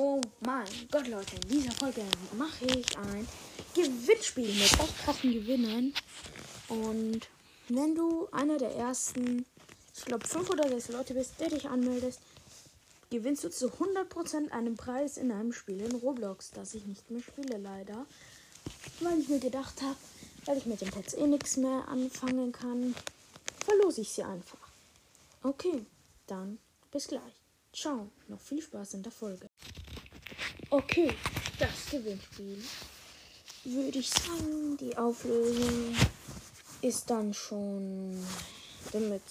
Oh mein Gott, Leute, in dieser Folge mache ich ein Gewinnspiel mit echt krassen Gewinnern. Und wenn du einer der ersten, ich glaube, fünf oder sechs Leute bist, der dich anmeldest, gewinnst du zu 100% einen Preis in einem Spiel in Roblox, das ich nicht mehr spiele, leider. Weil ich mir gedacht habe, weil ich mit dem Pets eh nichts mehr anfangen kann, verlose ich sie einfach. Okay, dann bis gleich. Ciao, noch viel Spaß in der Folge. Okay, das Gewinnspiel. Würde ich sagen, die Auflösung ist dann schon damit.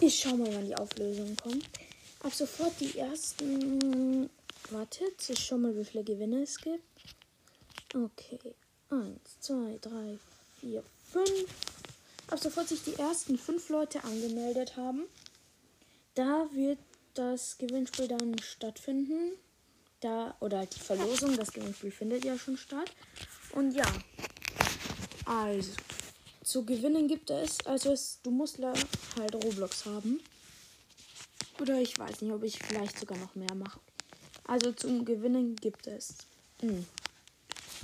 Ich schau mal, wann die Auflösung kommt. Ab sofort die ersten. Wartet, ich schau mal, wie viele Gewinne es gibt. Okay. Eins, zwei, drei, vier, fünf. Ab sofort sich die ersten fünf Leute angemeldet haben, da wird das Gewinnspiel dann stattfinden. Da, oder die Verlosung, das Gewinnspiel findet ja schon statt. Und ja, also, zu gewinnen gibt es, also es, du musst halt Roblox haben. Oder ich weiß nicht, ob ich vielleicht sogar noch mehr mache. Also zum Gewinnen gibt es mh,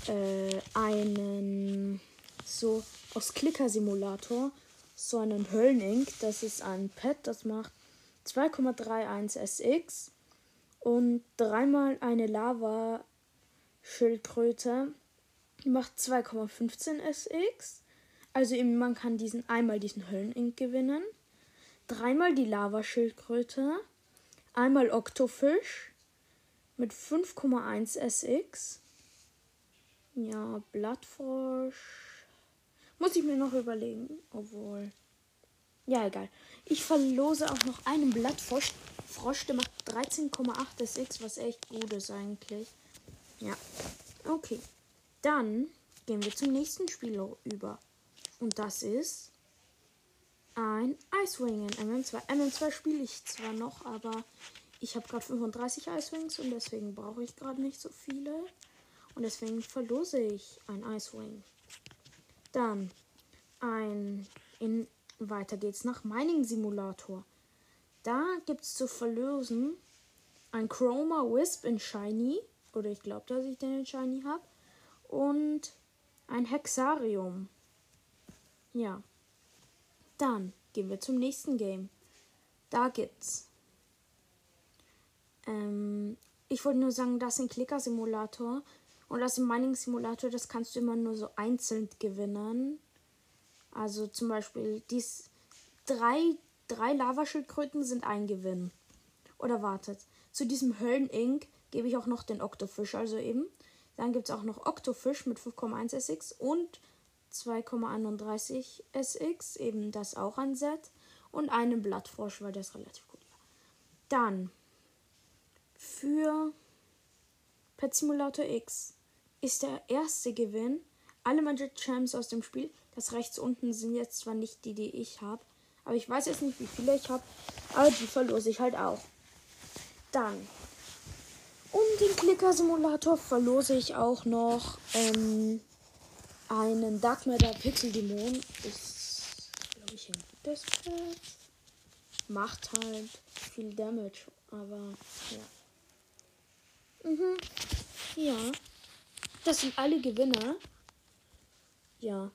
hm, äh, einen so aus Clicker-Simulator so einen Höllenink. Das ist ein Pad, das macht 2,31 SX und dreimal eine Lava-Schildkröte macht 2,15 SX. Also eben, man kann diesen einmal diesen Höllenink gewinnen. Dreimal die Lavaschildkröte. Einmal Oktofisch mit 5,1 SX. Ja, Blattfrosch. Muss ich mir noch überlegen. Obwohl. Ja, egal. Ich verlose auch noch einen Blattfrosch. Frosch, der macht 13,8 SX, was echt gut ist eigentlich. Ja. Okay. Dann gehen wir zum nächsten Spiel über. Und das ist ein Icewing in MM2. MM2 spiele ich zwar noch, aber ich habe gerade 35 Icewings und deswegen brauche ich gerade nicht so viele. Und deswegen verlose ich ein Icewing. Dann ein in weiter geht's nach Mining Simulator. Da gibt es zu verlösen ein Chroma Wisp in Shiny. Oder ich glaube, dass ich den in Shiny habe. Und ein Hexarium. Ja. Dann gehen wir zum nächsten Game. Da gibt's. Ähm, ich wollte nur sagen, das ist ein Clicker-Simulator. Und das ein Mining-Simulator, das kannst du immer nur so einzeln gewinnen. Also zum Beispiel, dies drei, drei Lavaschildkröten sind ein Gewinn. Oder wartet, zu diesem Höllen-Ink gebe ich auch noch den Oktofisch, also eben. Dann gibt es auch noch Oktofisch mit 5,1 SX und 2,31 SX, eben das auch ein Set. Und einen Blattfrosch, weil ist relativ gut. Dann für Pet Simulator X ist der erste Gewinn alle Magic Champs aus dem Spiel das rechts unten sind jetzt zwar nicht die, die ich habe, aber ich weiß jetzt nicht, wie viele ich habe, aber die verlose ich halt auch. Dann. Um den Clicker-Simulator verlose ich auch noch ähm, einen Dark Matter Pixel Dämon. Ist, glaube ich, ein gutes Pad. Macht halt viel Damage, aber ja. Mhm. Ja. Das sind alle Gewinner. Ja.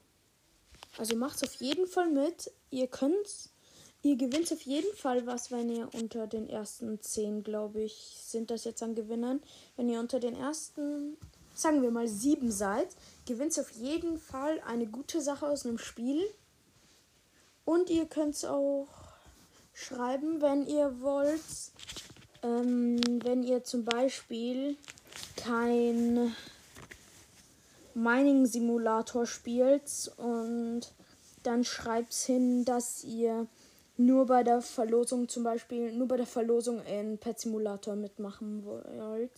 Also macht's auf jeden Fall mit. Ihr könnt, ihr gewinnt auf jeden Fall was, wenn ihr unter den ersten 10, glaube ich, sind das jetzt an Gewinnern. Wenn ihr unter den ersten, sagen wir mal, 7 seid, gewinnt auf jeden Fall eine gute Sache aus einem Spiel. Und ihr könnt es auch schreiben, wenn ihr wollt. Ähm, wenn ihr zum Beispiel kein Mining Simulator spielt und dann schreibt hin, dass ihr nur bei der Verlosung zum Beispiel, nur bei der Verlosung in Pet Simulator mitmachen wollt.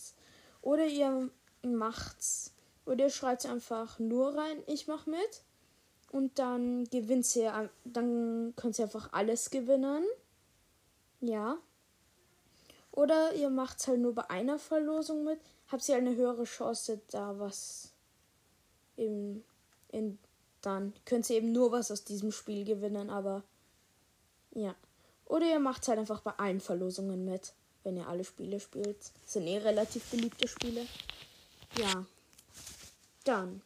Oder ihr macht's, oder ihr schreibt einfach nur rein, ich mach mit. Und dann gewinnt ihr, dann könnt ihr einfach alles gewinnen. Ja. Oder ihr macht's halt nur bei einer Verlosung mit, habt ihr eine höhere Chance, da was eben in, dann könnt ihr eben nur was aus diesem Spiel gewinnen, aber ja. Oder ihr macht halt einfach bei allen Verlosungen mit, wenn ihr alle Spiele spielt. Das sind eh relativ beliebte Spiele. Ja. Dann.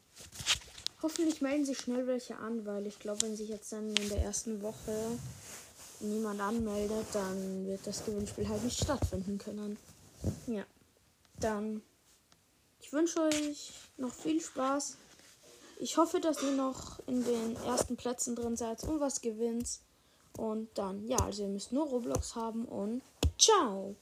Hoffentlich melden sich schnell welche an, weil ich glaube, wenn sich jetzt dann in der ersten Woche niemand anmeldet, dann wird das Gewinnspiel halt nicht stattfinden können. Ja. Dann. Ich wünsche euch noch viel Spaß. Ich hoffe, dass ihr noch in den ersten Plätzen drin seid und was gewinnt. Und dann, ja, also ihr müsst nur Roblox haben und ciao!